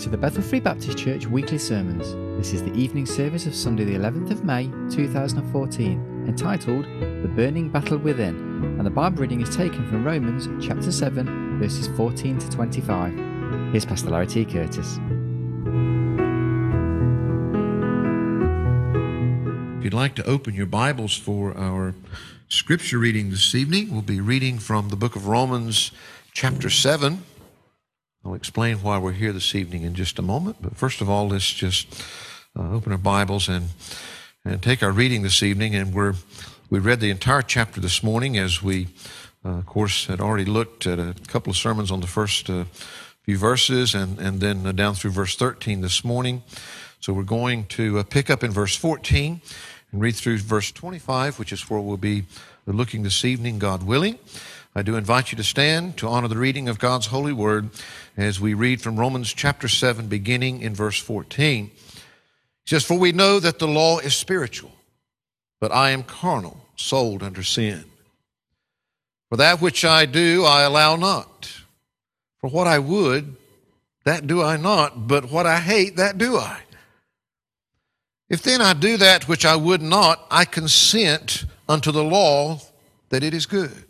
to the Bethel Free Baptist Church weekly sermons. This is the evening service of Sunday, the 11th of May 2014, entitled The Burning Battle Within, and the Bible reading is taken from Romans chapter 7, verses 14 to 25. Here's Pastor Larry T. Curtis. If you'd like to open your Bibles for our scripture reading this evening, we'll be reading from the book of Romans, chapter 7. I'll explain why we're here this evening in just a moment. But first of all, let's just uh, open our Bibles and, and take our reading this evening. And we're, we read the entire chapter this morning as we, uh, of course, had already looked at a couple of sermons on the first uh, few verses and, and then uh, down through verse 13 this morning. So we're going to uh, pick up in verse 14 and read through verse 25, which is where we'll be looking this evening, God willing. I do invite you to stand to honor the reading of God's holy word as we read from Romans chapter 7, beginning in verse 14. He says, For we know that the law is spiritual, but I am carnal, sold under sin. For that which I do, I allow not. For what I would, that do I not, but what I hate, that do I. If then I do that which I would not, I consent unto the law that it is good.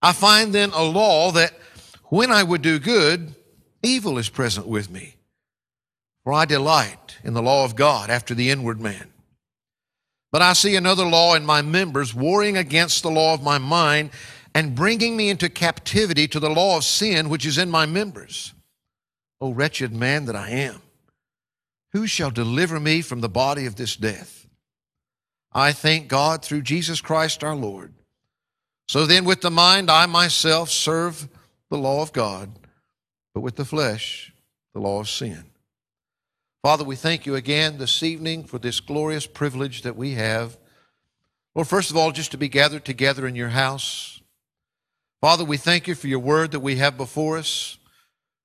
I find then a law that when I would do good, evil is present with me. For I delight in the law of God after the inward man. But I see another law in my members warring against the law of my mind and bringing me into captivity to the law of sin which is in my members. O wretched man that I am, who shall deliver me from the body of this death? I thank God through Jesus Christ our Lord. So then, with the mind, I myself serve the law of God, but with the flesh, the law of sin. Father, we thank you again this evening for this glorious privilege that we have. Lord, first of all, just to be gathered together in your house. Father, we thank you for your word that we have before us.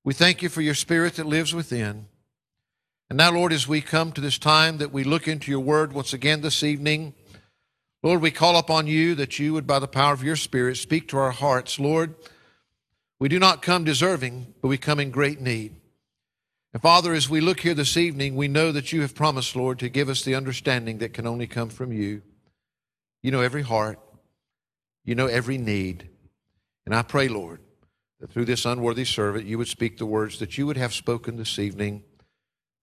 We thank you for your spirit that lives within. And now, Lord, as we come to this time that we look into your word once again this evening, Lord, we call upon you that you would, by the power of your Spirit, speak to our hearts. Lord, we do not come deserving, but we come in great need. And Father, as we look here this evening, we know that you have promised, Lord, to give us the understanding that can only come from you. You know every heart, you know every need. And I pray, Lord, that through this unworthy servant, you would speak the words that you would have spoken this evening.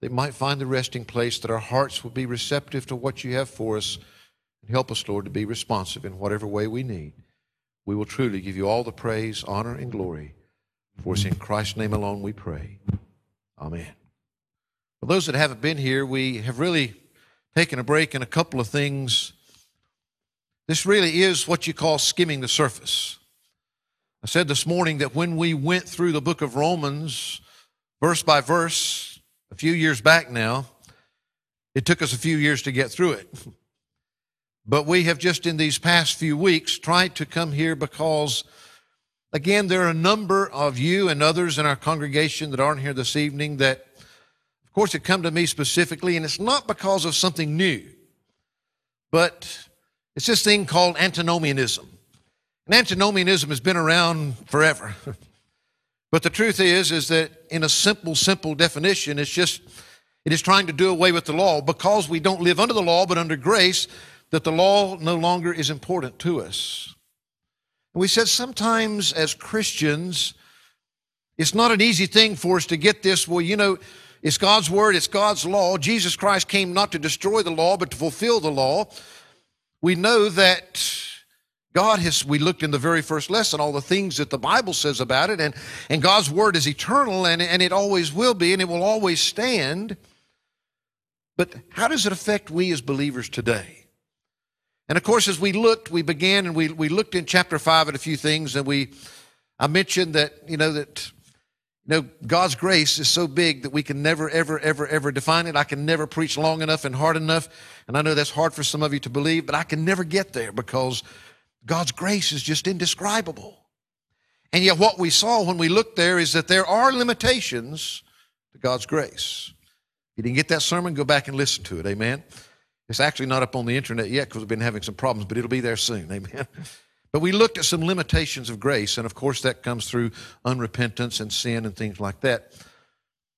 They might find the resting place, that our hearts would be receptive to what you have for us Help us, Lord, to be responsive in whatever way we need. We will truly give you all the praise, honor, and glory. For it's in Christ's name alone we pray. Amen. For those that haven't been here, we have really taken a break in a couple of things. This really is what you call skimming the surface. I said this morning that when we went through the book of Romans, verse by verse, a few years back now, it took us a few years to get through it. But we have just in these past few weeks tried to come here because, again, there are a number of you and others in our congregation that aren't here this evening that, of course, have come to me specifically, and it's not because of something new, but it's this thing called antinomianism. And antinomianism has been around forever. but the truth is, is that in a simple, simple definition, it's just, it is trying to do away with the law because we don't live under the law but under grace that the law no longer is important to us. We said sometimes as Christians, it's not an easy thing for us to get this. Well, you know, it's God's word, it's God's law. Jesus Christ came not to destroy the law, but to fulfill the law. We know that God has, we looked in the very first lesson, all the things that the Bible says about it, and, and God's word is eternal, and, and it always will be, and it will always stand. But how does it affect we as believers today? And of course, as we looked, we began and we, we looked in chapter five at a few things, and we I mentioned that, you know, that You know, God's grace is so big that we can never, ever, ever, ever define it. I can never preach long enough and hard enough. And I know that's hard for some of you to believe, but I can never get there because God's grace is just indescribable. And yet, what we saw when we looked there is that there are limitations to God's grace. If you didn't get that sermon, go back and listen to it. Amen. It's actually not up on the internet yet because we've been having some problems, but it'll be there soon. Amen. But we looked at some limitations of grace, and of course, that comes through unrepentance and sin and things like that.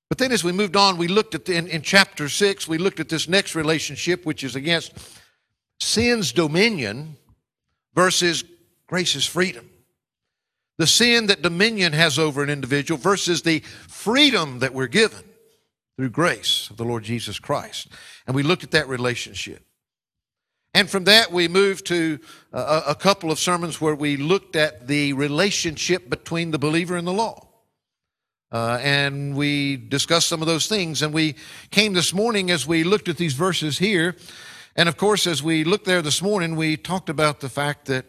But then, as we moved on, we looked at the, in, in chapter six, we looked at this next relationship, which is against sin's dominion versus grace's freedom. The sin that dominion has over an individual versus the freedom that we're given through grace of the Lord Jesus Christ. And we looked at that relationship. And from that, we moved to a, a, couple of sermons where we looked at the relationship between the believer and the law. Uh, and we discussed some of those things. And we came this morning as we looked at these verses here. And of course, as we looked there this morning, we talked about the fact that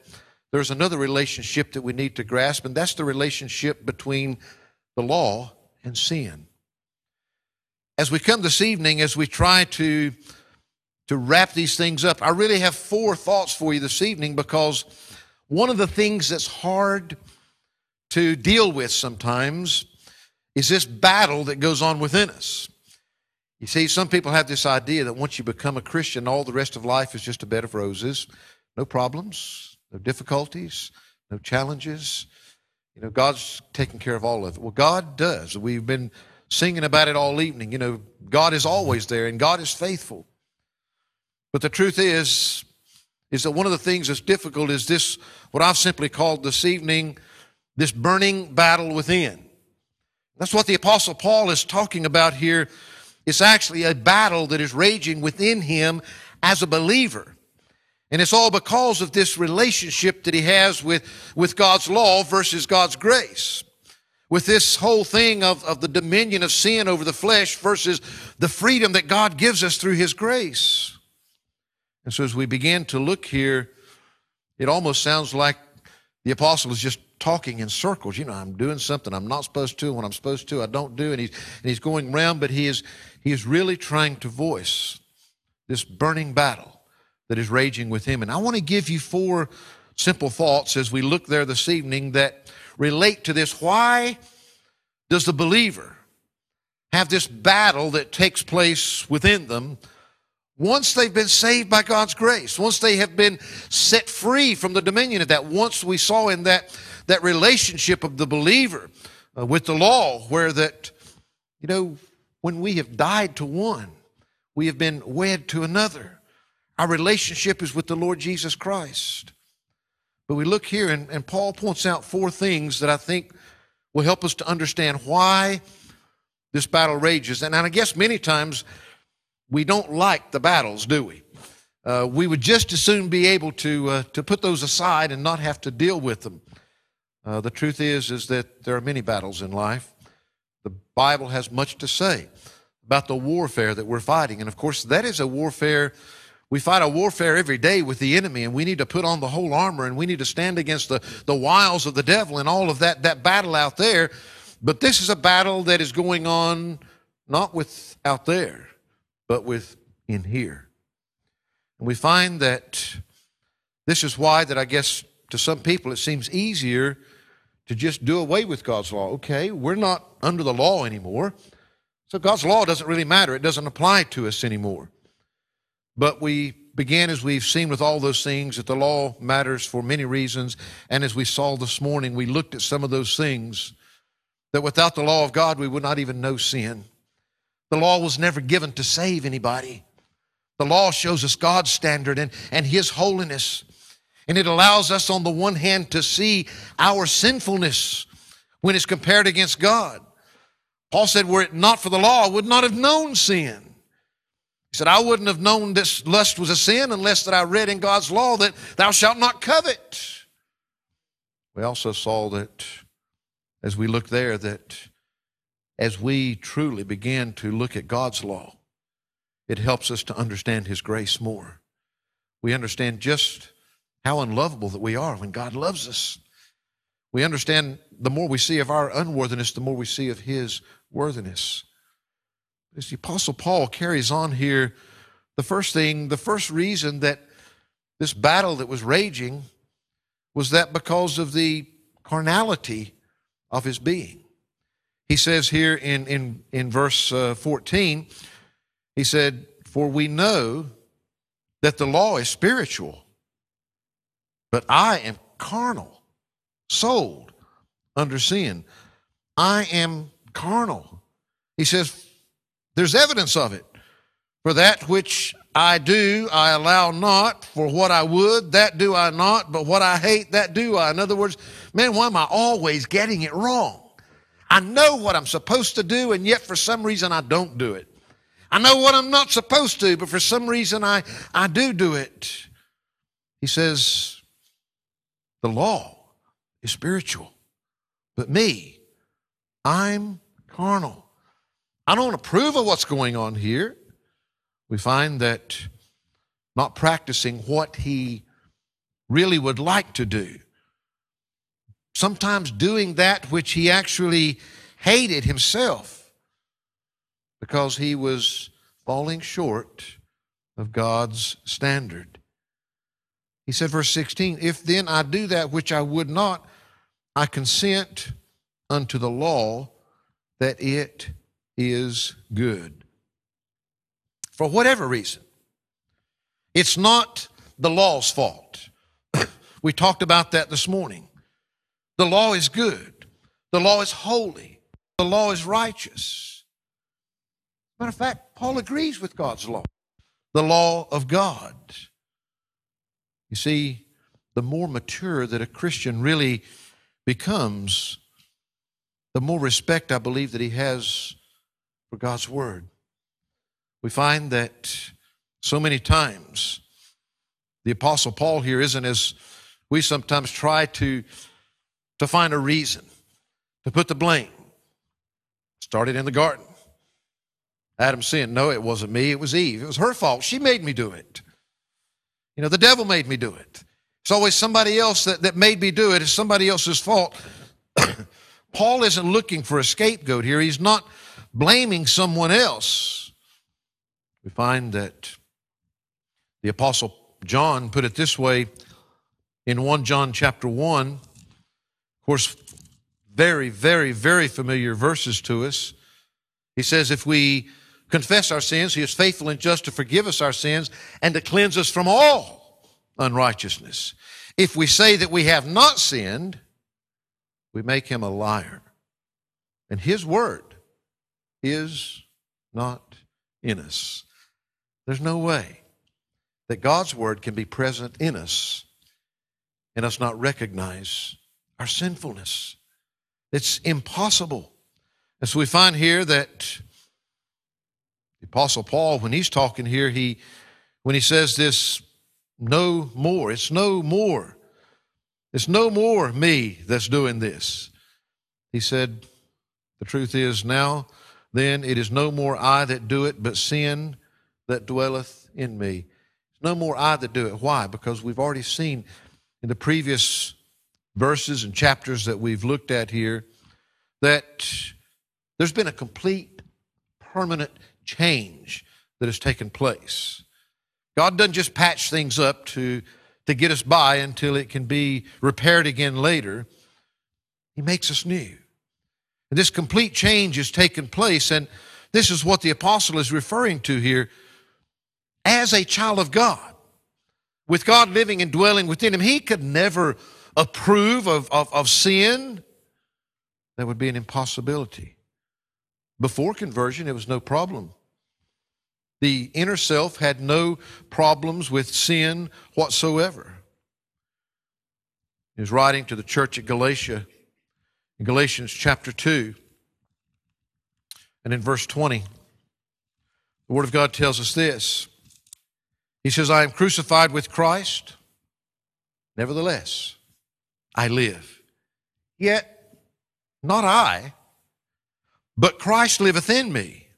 there's another relationship that we need to grasp, and that's the relationship between the law and sin. As we come this evening, as we try to, to wrap these things up, I really have four thoughts for you this evening because one of the things that's hard to deal with sometimes is this battle that goes on within us. You see, some people have this idea that once you become a Christian, all the rest of life is just a bed of roses, no problems, no difficulties, no challenges. You know, God's taking care of all of it. Well, God does. We've been singing about it all evening. You know, God is always there and God is faithful. But the truth is, is that one of the things that's difficult is this, what I've simply called this evening, this burning battle within. That's what the Apostle Paul is talking about here. It's actually a battle that is raging within him as a believer. And it's all because of this relationship that he has with, with God's law versus God's grace. With this whole thing of, of the dominion of sin over the flesh versus the freedom that God gives us through his grace. And so as we begin to look here, it almost sounds like the apostle is just talking in circles. You know, I'm doing something I'm not supposed to, when I'm supposed to, I don't do, and he's, and he's going around, but he is, he is really trying to voice this burning battle that is raging with him. And I want to give you four simple thoughts as we look there this evening that relate to this. Why does the believer have this battle that takes place within them once they've been saved by God's grace, once they have been set free from the dominion of that, once we saw in that, that relationship of the believer uh, with the law, where that, you know, when we have died to one, we have been wed to another. Our relationship is with the Lord Jesus Christ. But we look here, and, and Paul points out four things that I think will help us to understand why this battle rages. And I guess many times we don't like the battles, do we? Uh, we would just as soon be able to, uh, to put those aside and not have to deal with them. Uh, the truth is, is that there are many battles in life. The Bible has much to say about the warfare that we're fighting. And of course, that is a warfare we fight a warfare every day with the enemy, and we need to put on the whole armor, and we need to stand against the, the wiles of the devil and all of that, that battle out there. But this is a battle that is going on not with out there, but with in here. And we find that this is why that I guess to some people it seems easier to just do away with God's law. Okay, we're not under the law anymore. So God's law doesn't really matter. It doesn't apply to us anymore. But we began, as we've seen with all those things, that the law matters for many reasons. And as we saw this morning, we looked at some of those things that without the law of God, we would not even know sin. The law was never given to save anybody. The law shows us God's standard and, and His holiness. And it allows us, on the one hand, to see our sinfulness when it's compared against God. Paul said, Were it not for the law, I would not have known sin. He said, I wouldn't have known this lust was a sin unless that I read in God's law that thou shalt not covet. We also saw that as we look there that as we truly begin to look at God's law, it helps us to understand His grace more. We understand just how unlovable that we are when God loves us. We understand the more we see of our unworthiness, the more we see of His worthiness. As the Apostle Paul carries on here, the first thing, the first reason that this battle that was raging was that because of the carnality of his being. He says here in, in, in verse uh, 14, he said, For we know that the law is spiritual, but I am carnal, sold under sin. I am carnal. He says, There's evidence of it. For that which I do, I allow not. For what I would, that do I not. But what I hate, that do I. In other words, man, why am I always getting it wrong? I know what I'm supposed to do, and yet for some reason I don't do it. I know what I'm not supposed to, but for some reason I, I do do it. He says, the law is spiritual, but me, I'm carnal. I don't approve of what's going on here we find that not practicing what he really would like to do, sometimes doing that which he actually hated himself because he was falling short of God's standard. He said, verse 16, If then I do that which I would not, I consent unto the law that it is good for whatever reason. It's not the law's fault. we talked about that this morning. The law is good, the law is holy, the law is righteous. Matter of fact, Paul agrees with God's law, the law of God. You see, the more mature that a Christian really becomes, the more respect I believe that he has for God's Word we find that so many times the Apostle Paul here isn't as we sometimes try to, to find a reason to put the blame. Started in the garden. Adam sinned. No, it wasn't me, it was Eve. It was her fault. She made me do it. You know, the devil made me do it. It's always somebody else that, that made me do it. It's somebody else's fault. Paul isn't looking for a scapegoat here. He's not blaming someone else. We find that the Apostle John put it this way in 1 John chapter 1. Of course, very, very, very familiar verses to us. He says, If we confess our sins, He is faithful and just to forgive us our sins and to cleanse us from all unrighteousness. If we say that we have not sinned, we make Him a liar. And His word is not in us. There's no way that God's word can be present in us and us not recognize our sinfulness. It's impossible. And so we find here that the Apostle Paul, when he's talking here, he when he says this, no more, it's no more. It's no more me that's doing this. He said, The truth is now, then it is no more I that do it, but sin that dwelleth in me. It's no more I that do it. Why? Because we've already seen in the previous verses and chapters that we've looked at here that there's been a complete, permanent change that has taken place. God doesn't just patch things up to, to get us by until it can be repaired again later. He makes us new. And this complete change has taken place, and this is what the apostle is referring to here as a child of God, with God living and dwelling within him, he could never approve of, of, of sin. That would be an impossibility. Before conversion, it was no problem. The inner self had no problems with sin whatsoever. He was writing to the church at Galatia, Galatians chapter 2, and in verse 20, the Word of God tells us this he says, I am crucified with Christ. Nevertheless, I live. Yet, not I, but Christ liveth in me.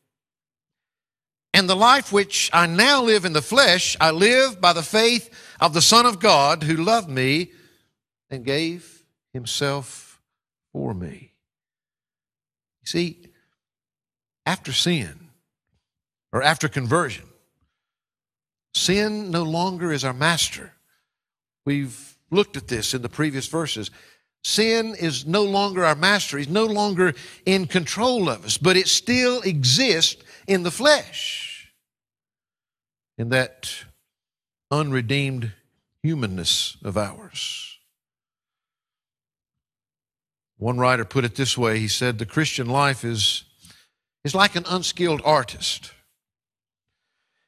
And the life which I now live in the flesh, I live by the faith of the Son of God who loved me and gave himself for me. You see, after sin, or after conversion, sin no longer is our master. We've looked at this in the previous verses. Sin is no longer our master. He's no longer in control of us, but it still exists in the flesh, in that unredeemed humanness of ours. One writer put it this way he said, The Christian life is, is like an unskilled artist.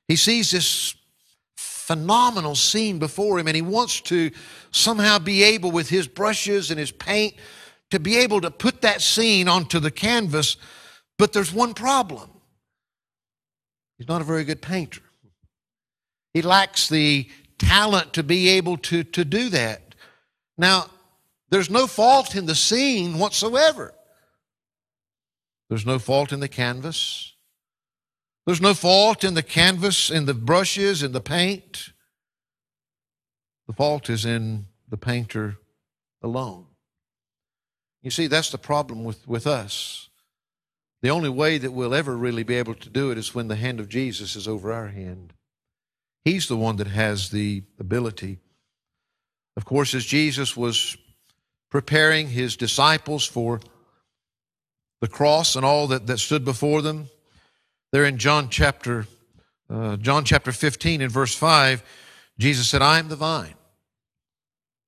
He sees this phenomenal scene before him, and he wants to somehow be able, with his brushes and his paint, to be able to put that scene onto the canvas. But there's one problem he's not a very good painter. He lacks the talent to be able to, to do that. Now, there's no fault in the scene whatsoever. There's no fault in the canvas. There's no fault in the canvas, in the brushes, in the paint. The fault is in the painter alone. You see, that's the problem with, with us. The only way that we'll ever really be able to do it is when the hand of Jesus is over our hand. He's the one that has the ability. Of course, as Jesus was preparing his disciples for the cross and all that, that stood before them, there in John chapter, uh, John chapter 15 and verse 5, Jesus said, I am the vine,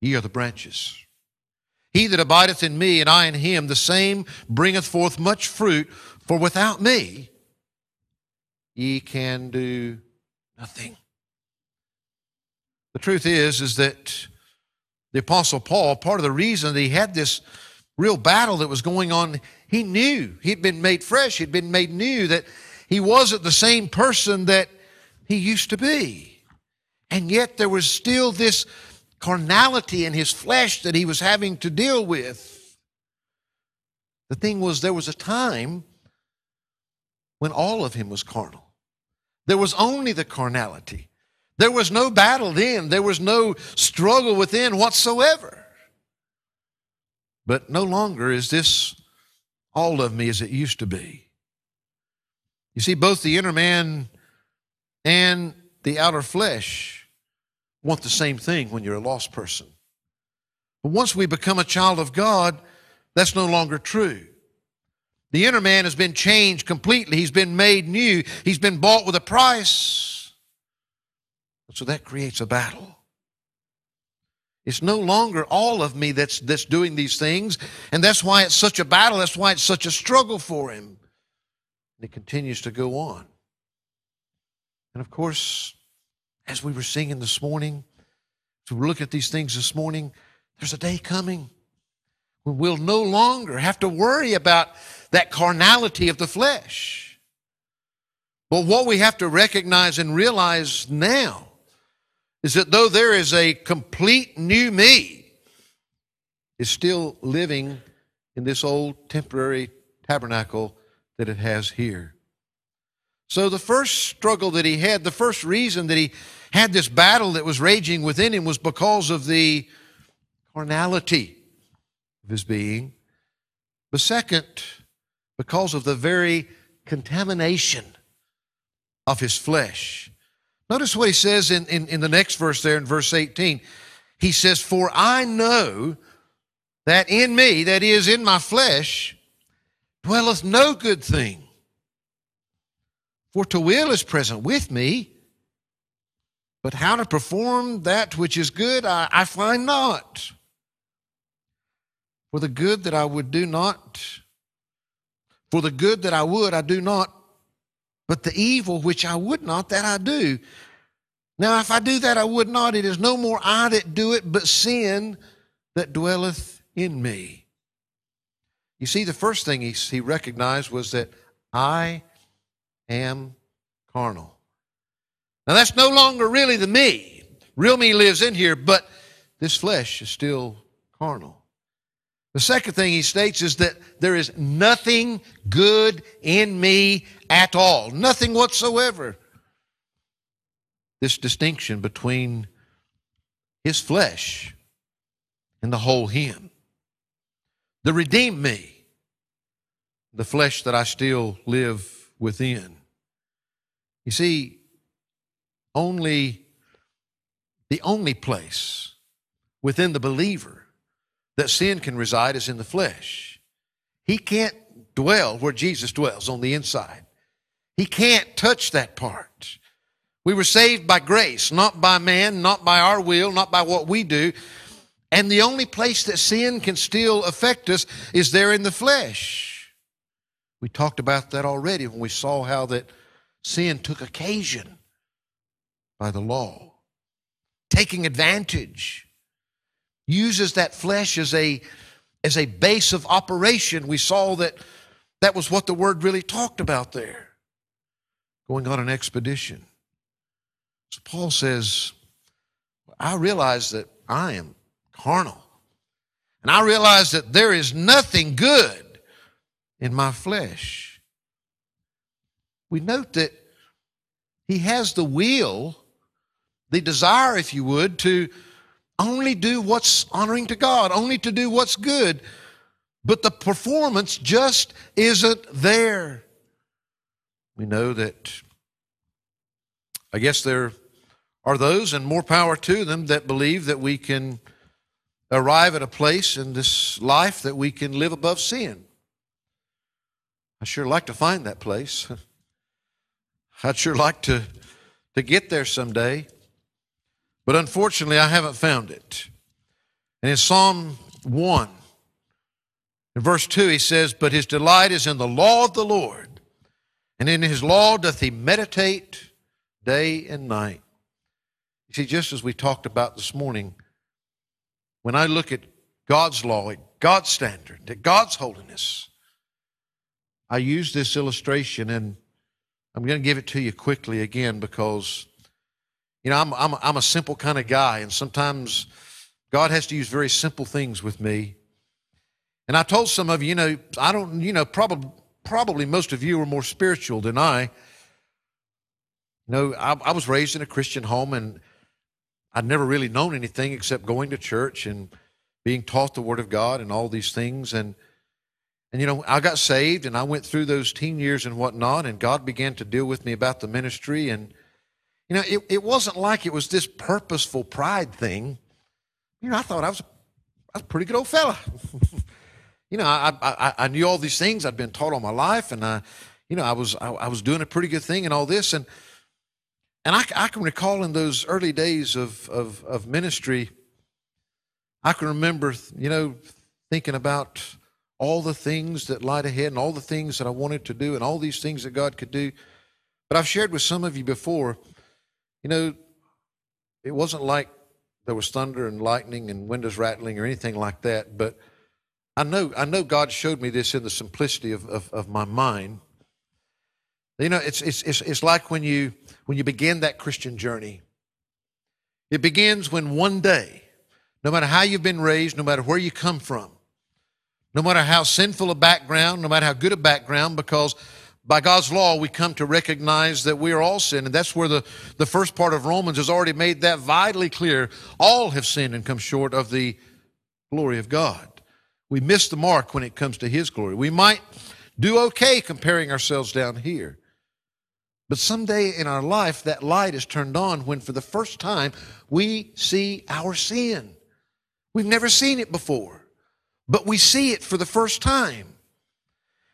ye are the branches. He that abideth in me and I in him, the same bringeth forth much fruit, for without me ye can do nothing. The truth is, is that the apostle Paul, part of the reason that he had this real battle that was going on, he knew he'd been made fresh, he'd been made new, that he wasn't the same person that he used to be. And yet there was still this carnality in his flesh that he was having to deal with. The thing was, there was a time when all of him was carnal. There was only the carnality. There was no battle then, there was no struggle within whatsoever. But no longer is this all of me as it used to be. You see, both the inner man and the outer flesh want the same thing when you're a lost person. But once we become a child of God, that's no longer true. The inner man has been changed completely. He's been made new. He's been bought with a price. So that creates a battle. It's no longer all of me that's, that's doing these things. And that's why it's such a battle. That's why it's such a struggle for him. And it continues to go on. And of course, as we were singing this morning, we look at these things this morning, there's a day coming when we'll no longer have to worry about that carnality of the flesh. But what we have to recognize and realize now is that though there is a complete new me, is still living in this old temporary tabernacle that it has here. So, the first struggle that he had, the first reason that he had this battle that was raging within him was because of the carnality of his being. The second, because of the very contamination of his flesh. Notice what he says in, in, in, the next verse there in verse 18. He says, For I know that in me, that is, in my flesh, dwelleth no good thing. For to will is present with me, but how to perform that which is good I, I find not. For the good that I would do not, for the good that I would I do not, but the evil which I would not that I do. Now, if I do that I would not, it is no more I that do it, but sin that dwelleth in me. You see, the first thing he, he recognized was that I am carnal. Now, that's no longer really the me. Real me lives in here, but this flesh is still carnal. The second thing he states is that there is nothing good in me at all, nothing whatsoever. This distinction between his flesh and the whole him. the redeemed me, the flesh that I still live within. You see, only the only place within the believer that sin can reside is in the flesh. He can't dwell where Jesus dwells on the inside. He can't touch that part. We were saved by grace, not by man, not by our will, not by what we do. And the only place that sin can still affect us is there in the flesh. We talked about that already when we saw how that sin took occasion by the law, taking advantage, uses that flesh as a as a base of operation. We saw that that was what the word really talked about there. Going on an expedition. So Paul says, I realize that I am carnal. And I realize that there is nothing good in my flesh. We note that he has the will, the desire, if you would, to only do what's honoring to God, only to do what's good. But the performance just isn't there. We know that, I guess there are those, and more power to them, that believe that we can arrive at a place in this life that we can live above sin. I sure like to find that place. I'd sure like to, to get there someday. But unfortunately, I haven't found it. And in Psalm 1, in verse 2, he says, But his delight is in the law of the Lord, and in his law doth he meditate day and night. You see, just as we talked about this morning, when I look at God's law, at God's standard, at God's holiness, I use this illustration and I'm going to give it to you quickly again because you know, I'm, I'm, I'm a simple kind of guy, and sometimes God has to use very simple things with me. And I told some of you, you know, I don't, you know, probably, probably most of you are more spiritual than I. You know, I, I was raised in a Christian home, and I'd never really known anything except going to church and being taught the Word of God and all these things. And, and you know, I got saved, and I went through those teen years and whatnot, and God began to deal with me about the ministry and you know, it, it wasn't like it was this purposeful pride thing. You know, I thought I was, I was a pretty good old fella. you know, I, I, I knew all these things I'd been taught all my life, and I, you know, I was I, I was doing a pretty good thing and all this, and and I, I can recall in those early days of, of of ministry, I can remember, you know, thinking about all the things that lied ahead and all the things that I wanted to do and all these things that God could do. But I've shared with some of you before you know, it wasn't like there was thunder and lightning and windows rattling or anything like that, but I know, I know God showed me this in the simplicity of, of, of my mind. You know, it's, it's, it's, it's like when you, when you begin that Christian journey. It begins when one day, no matter how you've been raised, no matter where you come from, no matter how sinful a background, no matter how good a background, because by God's law, we come to recognize that we are all sin. And that's where the, the first part of Romans has already made that vitally clear. All have sinned and come short of the glory of God. We miss the mark when it comes to His glory. We might do okay comparing ourselves down here. But someday in our life, that light is turned on when for the first time we see our sin. We've never seen it before, but we see it for the first time.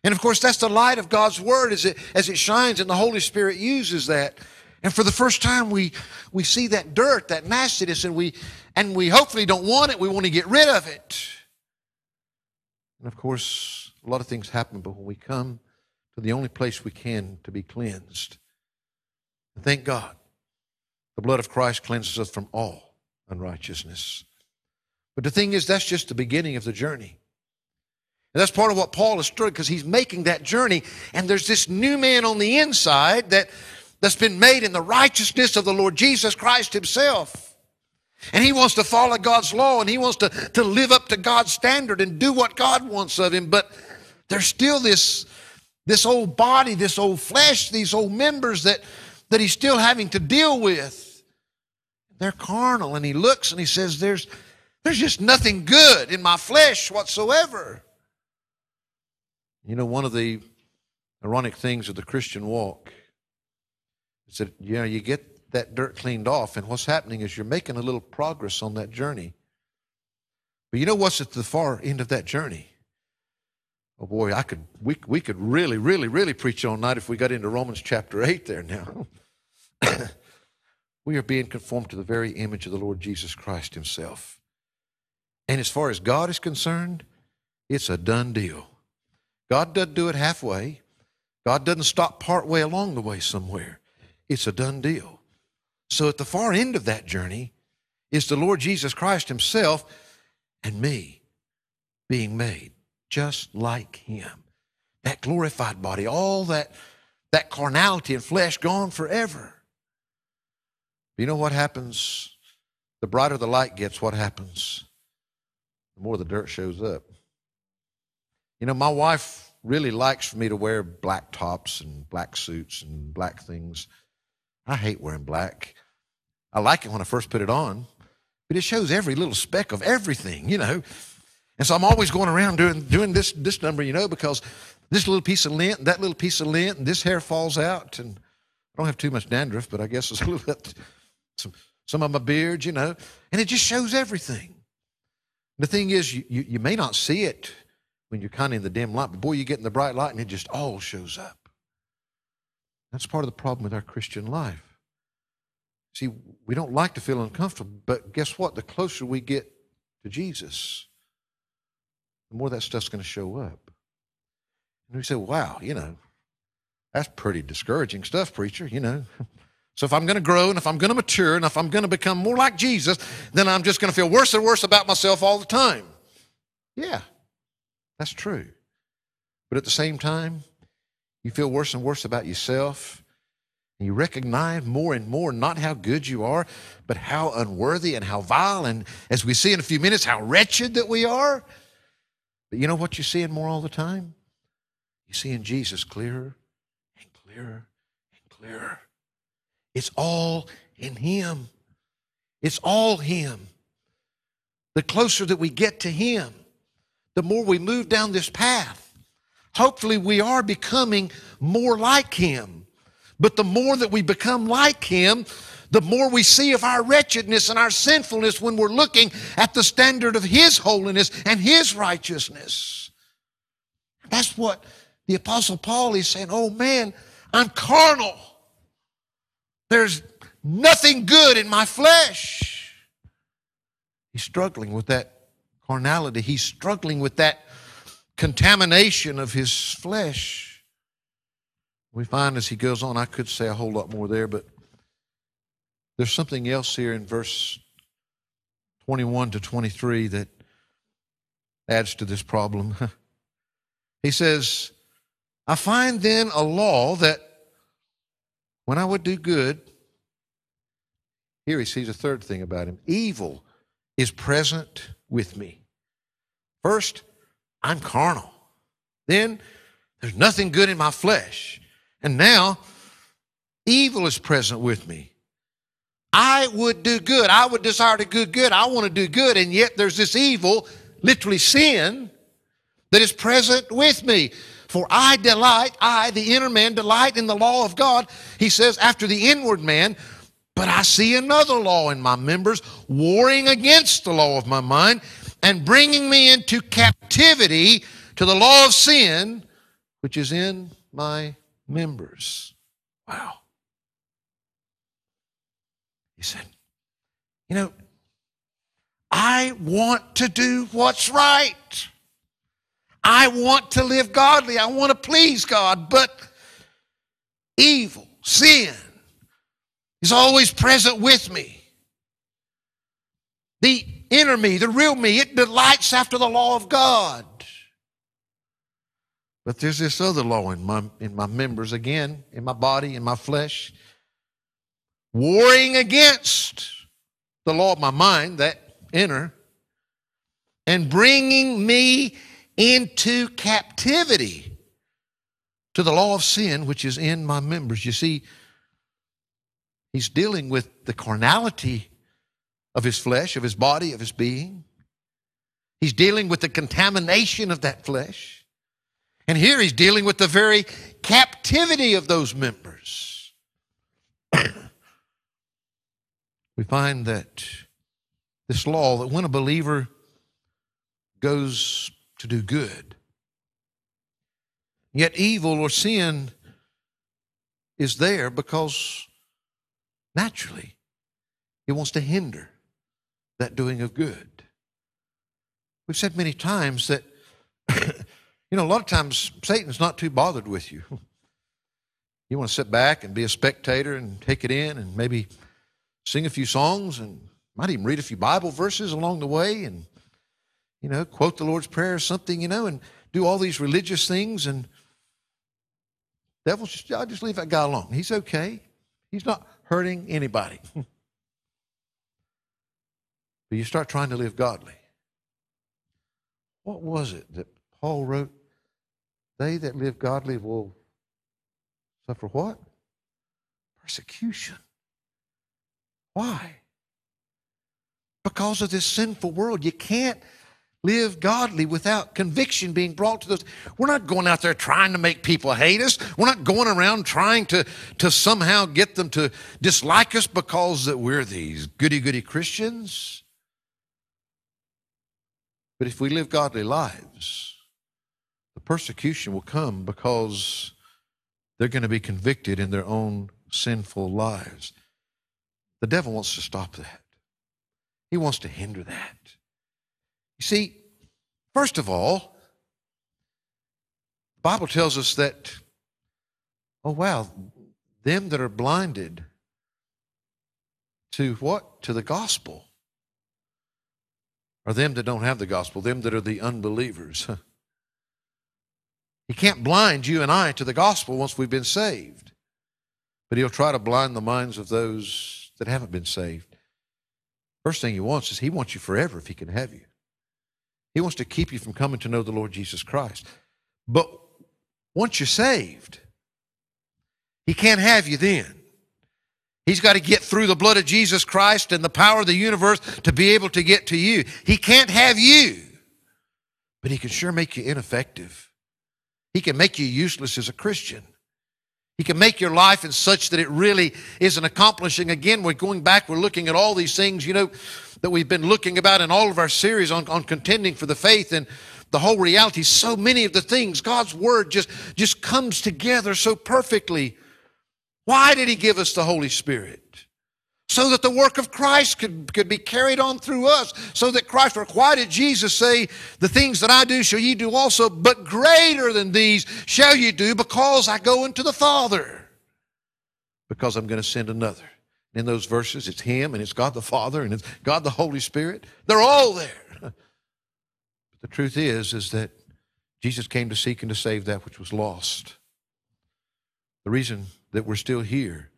And of course, that's the light of God's Word as it, as it shines, and the Holy Spirit uses that. And for the first time, we, we see that dirt, that nastiness, and we, and we hopefully don't want it. We want to get rid of it. And of course, a lot of things happen, but when we come to the only place we can to be cleansed, thank God, the blood of Christ cleanses us from all unrighteousness. But the thing is, that's just the beginning of the journey. And that's part of what Paul is doing because he's making that journey. And there's this new man on the inside that, that's been made in the righteousness of the Lord Jesus Christ himself. And he wants to follow God's law and he wants to, to live up to God's standard and do what God wants of him. But there's still this, this old body, this old flesh, these old members that, that he's still having to deal with. They're carnal. And he looks and he says, There's, there's just nothing good in my flesh whatsoever. You know, one of the ironic things of the Christian walk is that, you know, you get that dirt cleaned off, and what's happening is you're making a little progress on that journey. But you know what's at the far end of that journey? Oh boy, I could we we could really, really, really preach all night if we got into Romans chapter eight there now. we are being conformed to the very image of the Lord Jesus Christ Himself. And as far as God is concerned, it's a done deal. God doesn't do it halfway. God doesn't stop part way along the way somewhere. It's a done deal. So at the far end of that journey is the Lord Jesus Christ Himself and me being made just like Him. That glorified body, all that, that carnality and flesh gone forever. You know what happens? The brighter the light gets, what happens? The more the dirt shows up. You know, my wife really likes for me to wear black tops and black suits and black things. I hate wearing black. I like it when I first put it on, but it shows every little speck of everything, you know. And so I'm always going around doing doing this this number, you know, because this little piece of lint that little piece of lint and this hair falls out and I don't have too much dandruff, but I guess it's a little bit some some of my beard, you know, and it just shows everything. The thing is, you, you, you may not see it when you're kind of in the dim light, but boy, you get in the bright light and it just all shows up. That's part of the problem with our Christian life. See, we don't like to feel uncomfortable, but guess what? The closer we get to Jesus, the more that stuff's going to show up. And we say, wow, you know, that's pretty discouraging stuff, preacher, you know. So if I'm going to grow and if I'm going to mature and if I'm going to become more like Jesus, then I'm just going to feel worse and worse about myself all the time. Yeah, that's true. But at the same time, you feel worse and worse about yourself. And you recognize more and more not how good you are, but how unworthy and how vile, and as we see in a few minutes, how wretched that we are. But you know what you're seeing more all the time? You're seeing Jesus clearer and clearer and clearer. It's all in Him. It's all Him. The closer that we get to Him, the more we move down this path. Hopefully, we are becoming more like Him. But the more that we become like Him, the more we see of our wretchedness and our sinfulness when we're looking at the standard of His holiness and His righteousness. That's what the Apostle Paul is saying. Oh man, I'm carnal. There's nothing good in my flesh. He's struggling with that carnality. He's struggling with that contamination of his flesh. We find as he goes on, I could say a whole lot more there, but there's something else here in verse 21 to 23 that adds to this problem. he says, I find then a law that when I would do good, here he sees a third thing about him evil is present with me. First, I'm carnal. Then, there's nothing good in my flesh. And now, evil is present with me. I would do good. I would desire to do good. I want to do good. And yet, there's this evil, literally sin, that is present with me. For I delight, I, the inner man, delight in the law of God. He says, after the inward man, but I see another law in my members, warring against the law of my mind, and bringing me into captivity to the law of sin, which is in my members. Wow. He said, You know, I want to do what's right. I want to live godly. I want to please God, but evil, sin, is always present with me. The inner me, the real me, it delights after the law of God. But there's this other law in my, in my members, again, in my body, in my flesh, warring against the law of my mind, that inner, and bringing me into captivity to the law of sin which is in my members. You see, he's dealing with the carnality of his flesh, of his body, of his being. He's dealing with the contamination of that flesh. And here he's dealing with the very captivity of those members. we find that this law that when a believer goes to do good, yet evil or sin is there because naturally it wants to hinder that doing of good. We've said many times that, you know, a lot of times Satan's not too bothered with you. You want to sit back and be a spectator and take it in and maybe sing a few songs and might even read a few Bible verses along the way and, you know, quote the Lord's Prayer or something, you know, and do all these religious things. And devil's just, I'll just leave that guy alone. He's okay. He's not hurting anybody. but you start trying to live godly. What was it that Paul wrote? They that live godly will suffer what? Persecution. Why? Because of this sinful world. You can't live godly without conviction being brought to those. We're not going out there trying to make people hate us. We're not going around trying to, to somehow get them to dislike us because that we're these goody goody Christians. But if we live godly lives, the persecution will come because they're going to be convicted in their own sinful lives. The devil wants to stop that. He wants to hinder that. You see, first of all, the Bible tells us that, oh wow, them that are blinded to what? To the gospel are them that don't have the gospel, them that are the unbelievers. He can't blind you and I to the gospel once we've been saved. But he'll try to blind the minds of those that haven't been saved. First thing he wants is he wants you forever if he can have you. He wants to keep you from coming to know the Lord Jesus Christ. But once you're saved, he can't have you then. He's got to get through the blood of Jesus Christ and the power of the universe to be able to get to you. He can't have you, but he can sure make you ineffective. He can make you useless as a Christian. He can make your life in such that it really isn't accomplishing. Again, we're going back, we're looking at all these things, you know, that we've been looking about in all of our series on, on contending for the faith and the whole reality. So many of the things, God's Word just, just comes together so perfectly why did he give us the Holy Spirit? So that the work of Christ could, could be carried on through us. So that Christ, why did Jesus say, The things that I do shall ye do also, but greater than these shall ye do because I go into the Father? Because I'm going to send another. In those verses, it's Him and it's God the Father and it's God the Holy Spirit. They're all there. But the truth is, is that Jesus came to seek and to save that which was lost. The reason that we're still here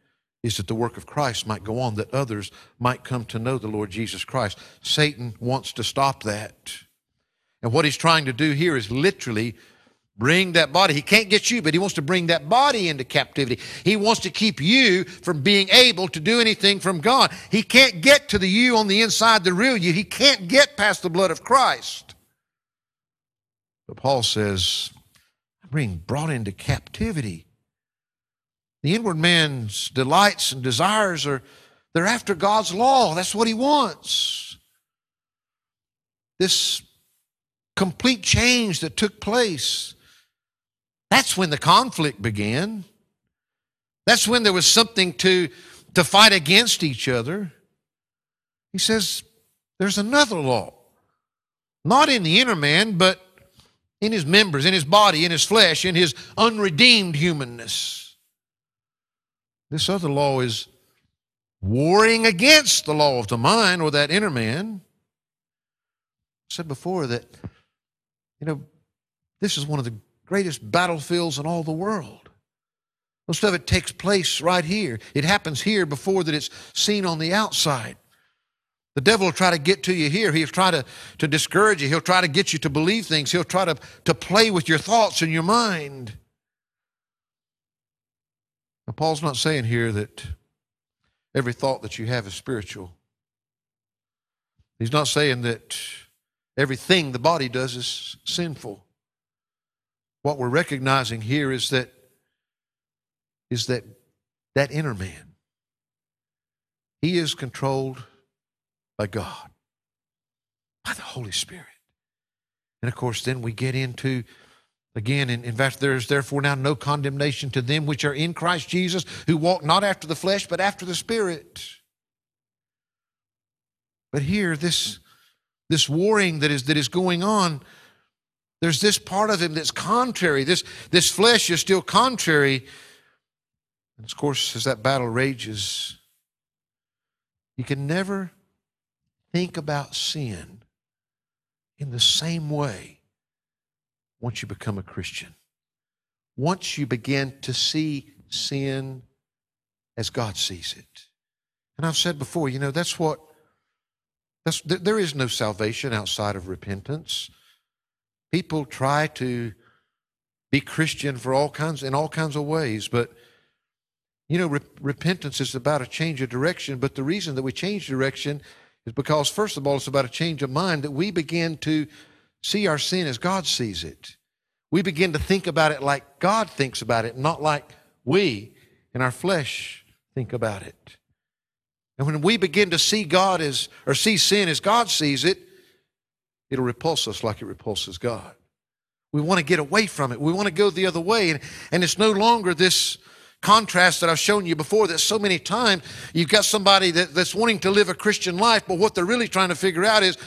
is that the work of Christ might go on, that others might come to know the Lord Jesus Christ. Satan wants to stop that. And what he's trying to do here is literally bring that body. He can't get you, but he wants to bring that body into captivity. He wants to keep you from being able to do anything from God. He can't get to the you on the inside, the real you. He can't get past the blood of Christ. But Paul says, I'm being brought into captivity the inward man's delights and desires are they're after God's law. That's what he wants. This complete change that took place. That's when the conflict began. That's when there was something to, to fight against each other. He says there's another law. Not in the inner man, but in his members, in his body, in his flesh, in his unredeemed humanness. This other law is warring against the law of the mind or that inner man. I said before that, you know, this is one of the greatest battlefields in all the world. Most of it takes place right here. It happens here before that it's seen on the outside. The devil will try to get to you here. He'll try to, to discourage you. He'll try to get you to believe things. He'll try to, to play with your thoughts and your mind. Now, Paul's not saying here that every thought that you have is spiritual. He's not saying that everything the body does is sinful. What we're recognizing here is that is that that inner man he is controlled by God by the Holy Spirit and of course then we get into Again, in, in fact, there is therefore now no condemnation to them which are in Christ Jesus, who walk not after the flesh, but after the Spirit. But here, this, this warring that is, that is going on, there's this part of him that's contrary. This, this flesh is still contrary. And of course, as that battle rages, you can never think about sin in the same way once you become a Christian. Once you begin to see sin as God sees it. And I've said before, you know, that's what, that's, there is no salvation outside of repentance. People try to be Christian for all kinds, in all kinds of ways, but you know, re- repentance is about a change of direction, but the reason that we change direction is because, first of all, it's about a change of mind that we begin to see our sin as God sees it. We begin to think about it like God thinks about it, not like we in our flesh think about it. And when we begin to see God as, or see sin as God sees it, it'll repulse us like it repulses God. We want to get away from it. We want to go the other way. And, and it's no longer this contrast that I've shown you before that so many times you've got somebody that, that's wanting to live a Christian life, but what they're really trying to figure out is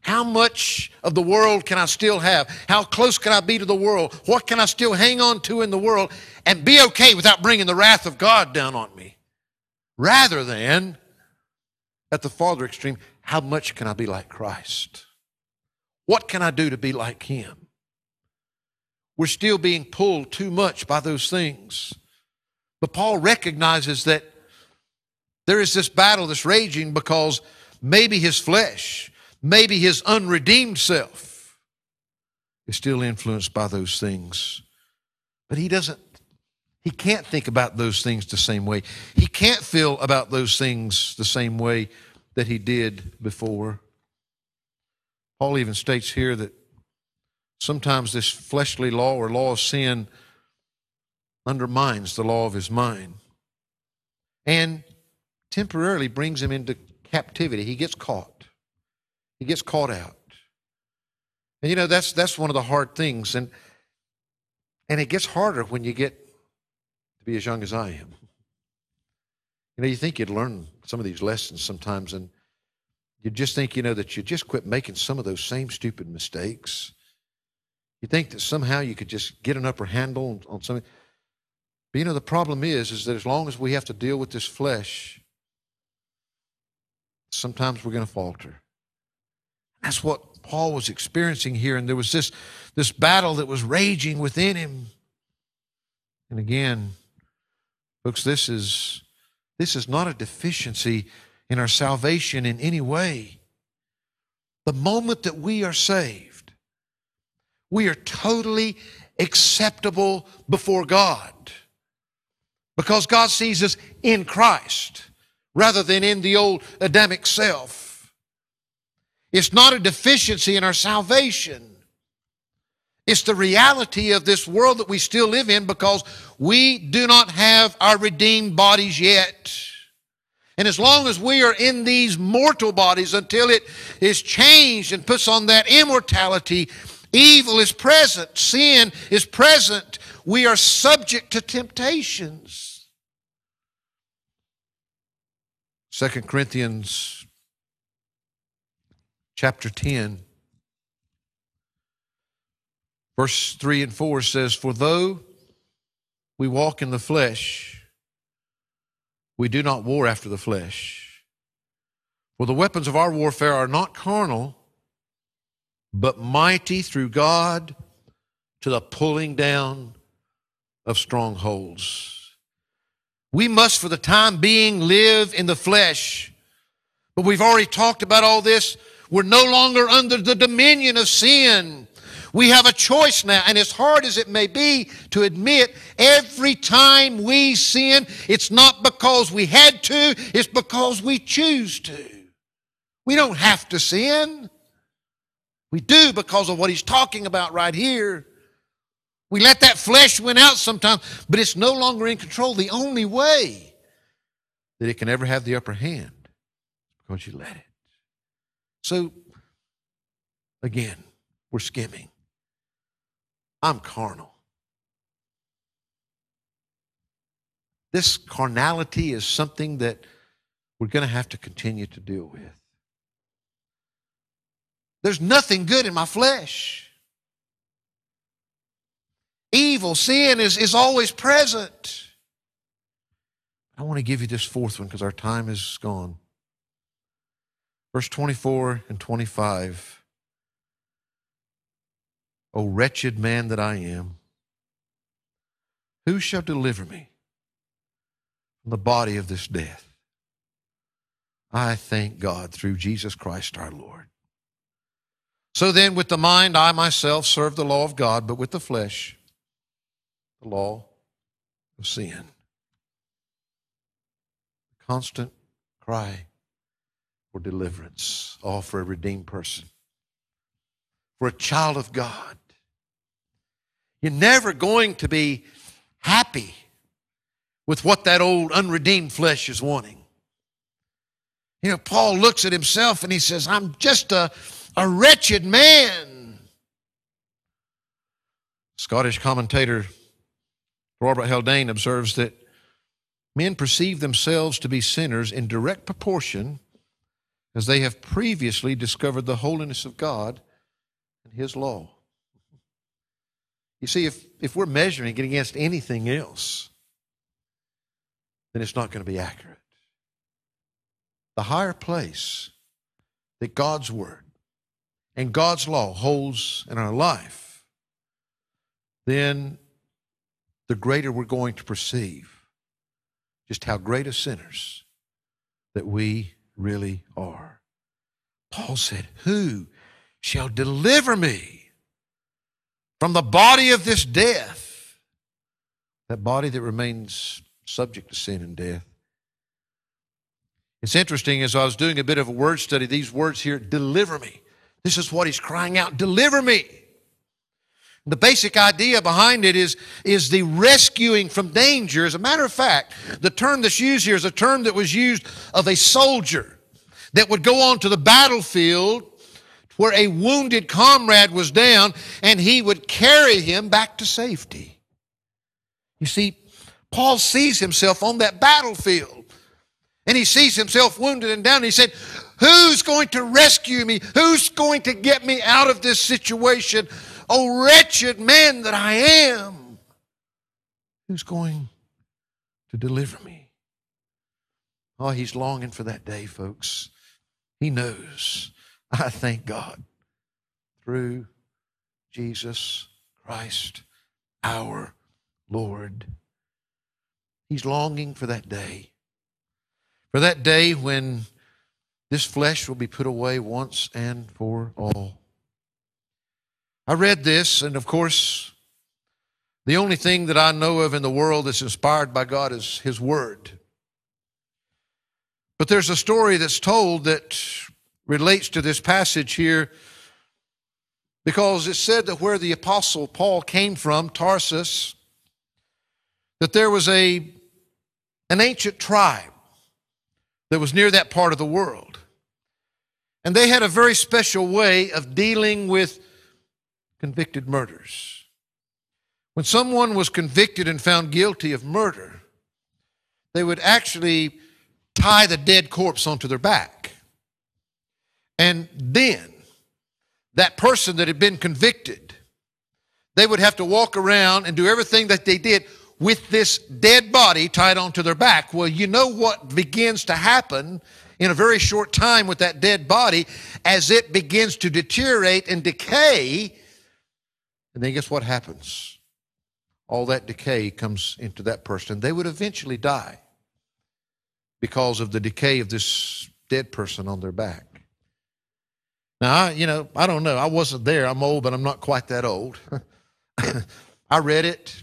how much of the world can I still have? How close can I be to the world? What can I still hang on to in the world and be okay without bringing the wrath of God down on me? Rather than, at the farther extreme, how much can I be like Christ? What can I do to be like Him? We're still being pulled too much by those things. But Paul recognizes that there is this battle that's raging because maybe his flesh, maybe his unredeemed self is still influenced by those things. But he doesn't, he can't think about those things the same way. He can't feel about those things the same way that he did before. Paul even states here that sometimes this fleshly law or law of sin undermines the law of his mind and temporarily brings him into captivity. He gets caught. He gets caught out. And you know, that's that's one of the hard things. And and it gets harder when you get to be as young as I am. You know, you think you'd learn some of these lessons sometimes, and you just think, you know, that you just quit making some of those same stupid mistakes. You think that somehow you could just get an upper handle on, on something. But you know, the problem is, is that as long as we have to deal with this flesh, sometimes we're going to falter. That's what Paul was experiencing here. And there was this, this battle that was raging within him. And again, folks, this is, this is not a deficiency in our salvation in any way. The moment that we are saved, we are totally acceptable before God because God sees us in Christ rather than in the old Adamic self. It's not a deficiency in our salvation. It's the reality of this world that we still live in because we do not have our redeemed bodies yet. And as long as we are in these mortal bodies until it is changed and puts on that immortality, evil is present, sin is present. We are subject to temptations. 2 Corinthians chapter 10, verse 3 and 4 says, For though we walk in the flesh, we do not war after the flesh. For the weapons of our warfare are not carnal, but mighty through God to the pulling down of strongholds. We must, for the time being, live in the flesh. But we've already talked about all this we're no longer under the dominion of sin. We have a choice now, and as hard as it may be to admit, every time we sin, it's not because we had to, it's because we choose to. We don't have to sin. We do because of what he's talking about right here. We let that flesh win out sometimes, but it's no longer in control. The only way that it can ever have the upper hand is because you let it. So, again, we're skimming. I'm carnal. This carnality is something that we're going to have to continue to deal with. There's nothing good in my flesh. Evil, sin is, is always present. I want to give you this fourth one because our time is gone. Verse 24 and 25. O wretched man that I am, who shall deliver me from the body of this death? I thank God through Jesus Christ our Lord. So then, with the mind, I myself serve the law of God, but with the flesh, the law of sin. Constant cry for deliverance, all for a redeemed person, for a child of God. You're never going to be happy with what that old unredeemed flesh is wanting. You know, Paul looks at himself and he says, I'm just a a wretched man. Scottish commentator Robert Haldane observes that men perceive themselves to be sinners in direct proportion as they have previously discovered the holiness of God and His law. You see, if, if we're measuring it against anything else, then it's not going to be accurate. The higher place that God's Word and God's law holds in our life, then the greater we're going to perceive just how great a sinners that we really are. Paul said, Who shall deliver me from the body of this death? That body that remains subject to sin and death. It's interesting, as I was doing a bit of a word study, these words here, deliver me. This is what he's crying out deliver me. The basic idea behind it is, is the rescuing from danger. As a matter of fact, the term that's used here is a term that was used of a soldier that would go on to the battlefield where a wounded comrade was down and he would carry him back to safety. You see, Paul sees himself on that battlefield and he sees himself wounded and down. And he said, Who's going to rescue me? Who's going to get me out of this situation? Oh, wretched man that I am. Who's going to deliver me? Oh, he's longing for that day, folks. He knows. I thank God through Jesus Christ, our Lord. He's longing for that day. For that day when this flesh will be put away once and for all. I read this, and of course, the only thing that I know of in the world that's inspired by God is His Word. But there's a story that's told that relates to this passage here because it said that where the Apostle Paul came from, Tarsus, that there was a, an ancient tribe that was near that part of the world. And they had a very special way of dealing with convicted murders. When someone was convicted and found guilty of murder, they would actually tie the dead corpse onto their back. And then that person that had been convicted, they would have to walk around and do everything that they did with this dead body tied onto their back. Well, you know what begins to happen in a very short time with that dead body as it begins to deteriorate and decay. And then guess what happens? All that decay comes into that person. They would eventually die because of the decay of this dead person on their back. Now, I, you know, I don't know. I wasn't there. I'm old, but I'm not quite that old. I read it.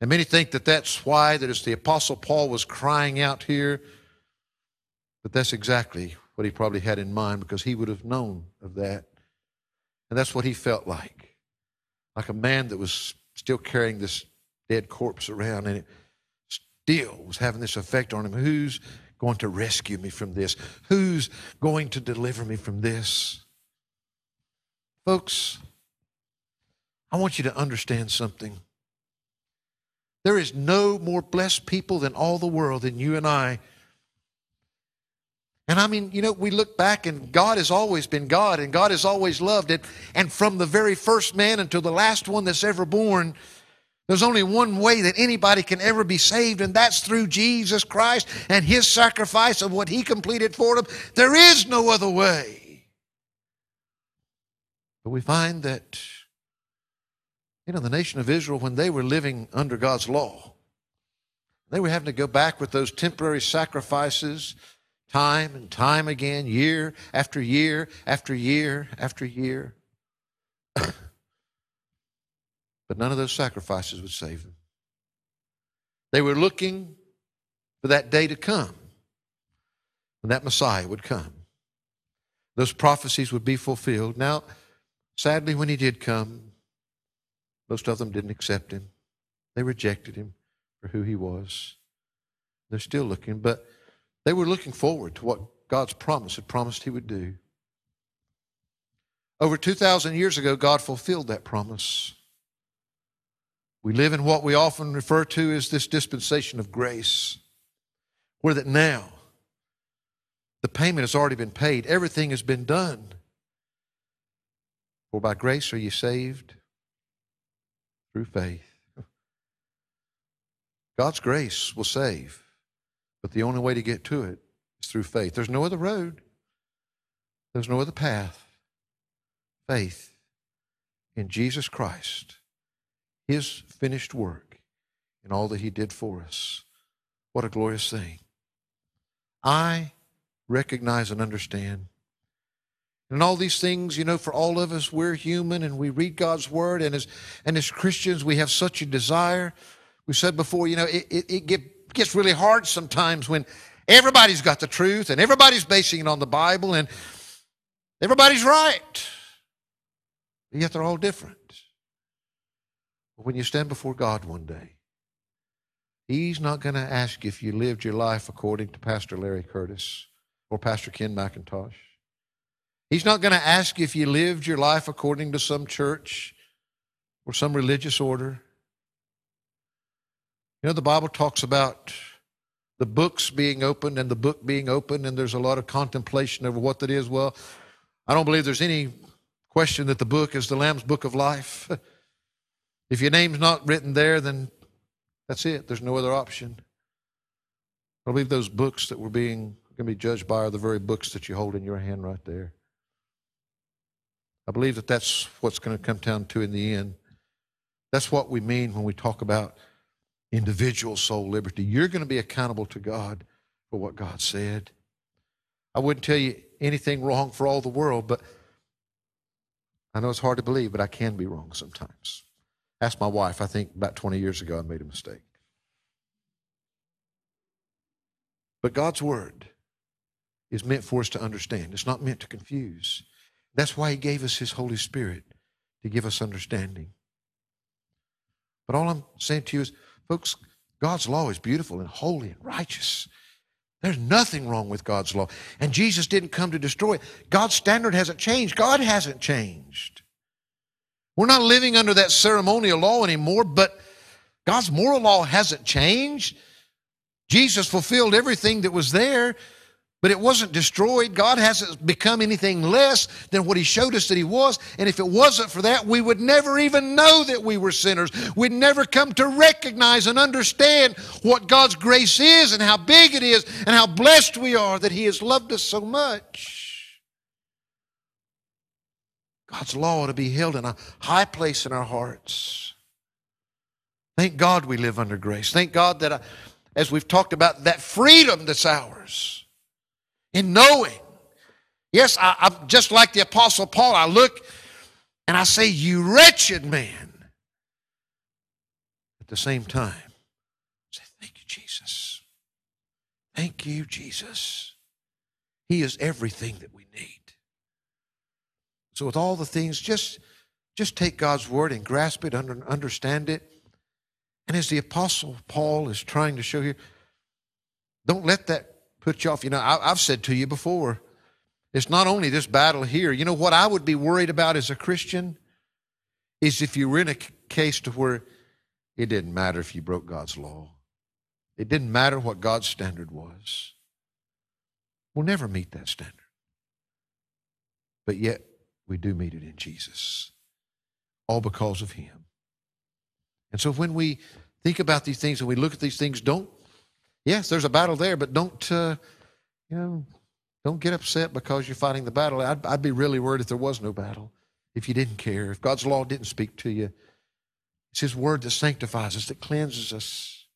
And many think that that's why, that it's the Apostle Paul was crying out here. But that's exactly what he probably had in mind because he would have known of that. And that's what he felt like like a man that was still carrying this dead corpse around, and it still was having this effect on him. Who's going to rescue me from this? Who's going to deliver me from this? Folks, I want you to understand something. There is no more blessed people than all the world than you and I. And I mean, you know, we look back and God has always been God and God has always loved it. And from the very first man until the last one that's ever born, there's only one way that anybody can ever be saved, and that's through Jesus Christ and His sacrifice of what He completed for them. There is no other way. But we find that, you know, the nation of Israel, when they were living under God's law, they were having to go back with those temporary sacrifices time and time again, year after year after year after year. But none of those sacrifices would save them. They were looking for that day to come when that Messiah would come. Those prophecies would be fulfilled. Now, sadly, when he did come, most of them didn't accept him. They rejected him for who he was. They're still looking, but they were looking forward to what God's promise had promised he would do. Over 2,000 years ago, God fulfilled that promise. We live in what we often refer to as this dispensation of grace, where that now the payment has already been paid, everything has been done. For by grace are you saved through faith. God's grace will save, but the only way to get to it is through faith. There's no other road, there's no other path. Faith in Jesus Christ his finished work and all that He did for us. What a glorious thing. I recognize and understand. And all these things, you know, for all of us, we're human and we read God's Word, and as, and as Christians, we have such a desire. We said before, you know, it, it, it get, gets really hard sometimes when everybody's got the truth and everybody's basing it on the Bible and everybody's right. Yet they're all different. But when you stand before God one day, He's not going to ask if you lived your life according to Pastor Larry Curtis or Pastor Ken McIntosh. He's not going to ask if you lived your life according to some church or some religious order. You know, the Bible talks about the books being opened and the book being opened, and there's a lot of contemplation over what that is. Well, I don't believe there's any question that the book is the Lamb's book of life. If your name's not written there, then that's it. There's no other option. I believe those books that we're being going to be judged by are the very books that you hold in your hand right there. I believe that that's what's going to come down to in the end. That's what we mean when we talk about individual soul liberty. You're going to be accountable to God for what God said. I wouldn't tell you anything wrong for all the world, but I know it's hard to believe, but I can be wrong sometimes. Asked my wife, I think about 20 years ago, I made a mistake. But God's Word is meant for us to understand, it's not meant to confuse. That's why He gave us His Holy Spirit to give us understanding. But all I'm saying to you is, folks, God's law is beautiful and holy and righteous. There's nothing wrong with God's law. And Jesus didn't come to destroy it. God's standard hasn't changed. God hasn't changed. We're not living under that ceremonial law anymore, but God's moral law hasn't changed. Jesus fulfilled everything that was there, but it wasn't destroyed. God hasn't become anything less than what He showed us that He was. And if it wasn't for that, we would never even know that we were sinners. We'd never come to recognize and understand what God's grace is and how big it is and how blessed we are that He has loved us so much. God's law to be held in a high place in our hearts. Thank God we live under grace. Thank God that, uh, as we've talked about, that freedom that's ours in knowing. Yes, I, I'm just like the Apostle Paul. I look and I say, You wretched man. At the same time, I say, Thank you, Jesus. Thank you, Jesus. He is everything that we need. So, with all the things, just, Just take God's word and grasp it, understand it. And as the Apostle Paul is trying to show here, don't let that put you off. You know, I've said to you before, it's not only this battle here. You know what I would be worried about as a Christian is if you were in a case to where it didn't matter if you broke God's law. It didn't matter what God's standard was. We'll never meet that standard. But yet, we do meet it in Jesus, all because of Him. And so when we think about these things and we look at these things, don't, yes, there's a battle there, but don't, uh, you know, don't get upset because you're fighting the battle. I'd, I'd be really worried if there was no battle, if you didn't care, if God's law didn't speak to you. It's His word that sanctifies us, that cleanses us.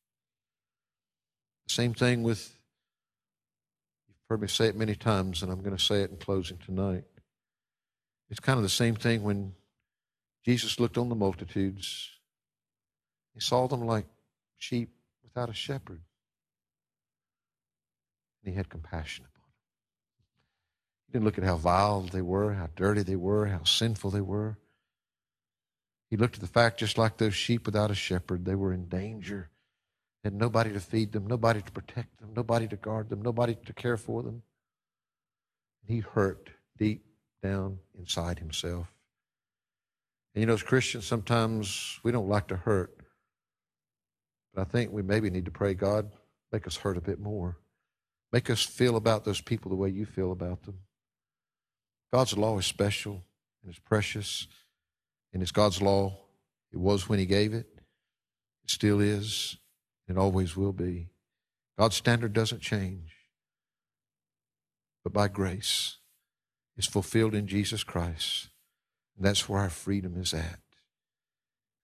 Same thing with, you've heard me say it many times, and I'm going to say it in closing tonight. It's kind of the same thing when Jesus looked on the multitudes. He saw them like sheep without a shepherd. And he had compassion upon them. He didn't look at how vile they were, how dirty they were, how sinful they were. He looked at the fact just like those sheep without a shepherd, they were in danger. Had nobody to feed them, nobody to protect them, nobody to guard them, nobody to care for them. He hurt deep down inside himself. And you know, as Christians, sometimes we don't like to hurt. But I think we maybe need to pray, God, make us hurt a bit more. Make us feel about those people the way you feel about them. God's law is special and it's precious, and it's God's law. It was when He gave it, it still is, and always will be. God's standard doesn't change, but by grace is fulfilled in Jesus Christ. And that's where our freedom is at.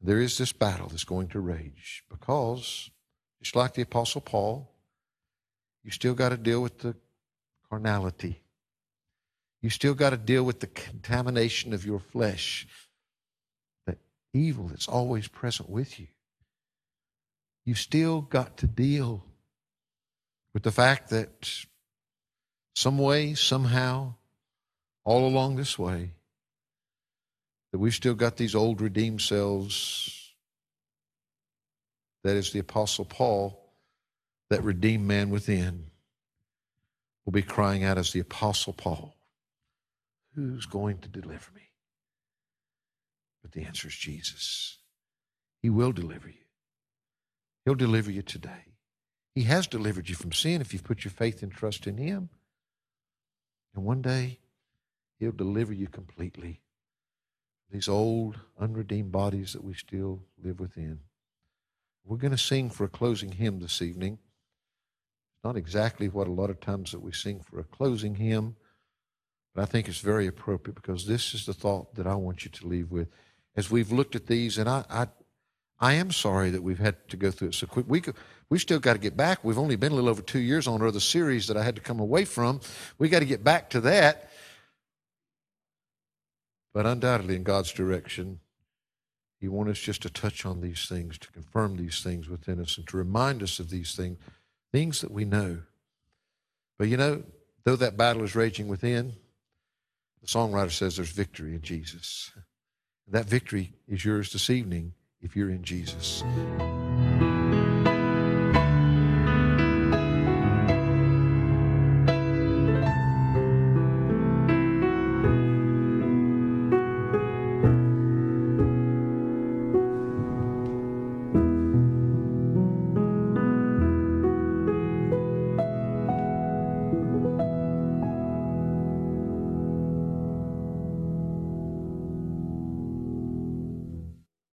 There is this battle that's going to rage because, just like the Apostle Paul, you still got to deal with the carnality. You still got to deal with the contamination of your flesh, the evil that's always present with you. You still got to deal with the fact that some way, somehow, all along this way that we've still got these old redeemed selves. That is the Apostle Paul, that redeemed man within, will be crying out as the Apostle Paul Who's going to deliver me? But the answer is Jesus. He will deliver you. He'll deliver you today. He has delivered you from sin if you've put your faith and trust in Him. And one day, He'll deliver you completely. These old, unredeemed bodies that we still live within. We're going to sing for a closing hymn this evening. It's not exactly what a lot of times that we sing for a closing hymn, but I think it's very appropriate because this is the thought that I want you to leave with. As we've looked at these, and I, I, I am sorry that we've had to go through it so quick. We we still got to get back. We've only been a little over two years on another series that I had to come away from. We got to get back to that. But undoubtedly, in God's direction, He wants us just to touch on these things, to confirm these things within us, and to remind us of these things, things that we know. But you know, though that battle is raging within, the songwriter says there's victory in Jesus. That victory is yours this evening if you're in Jesus.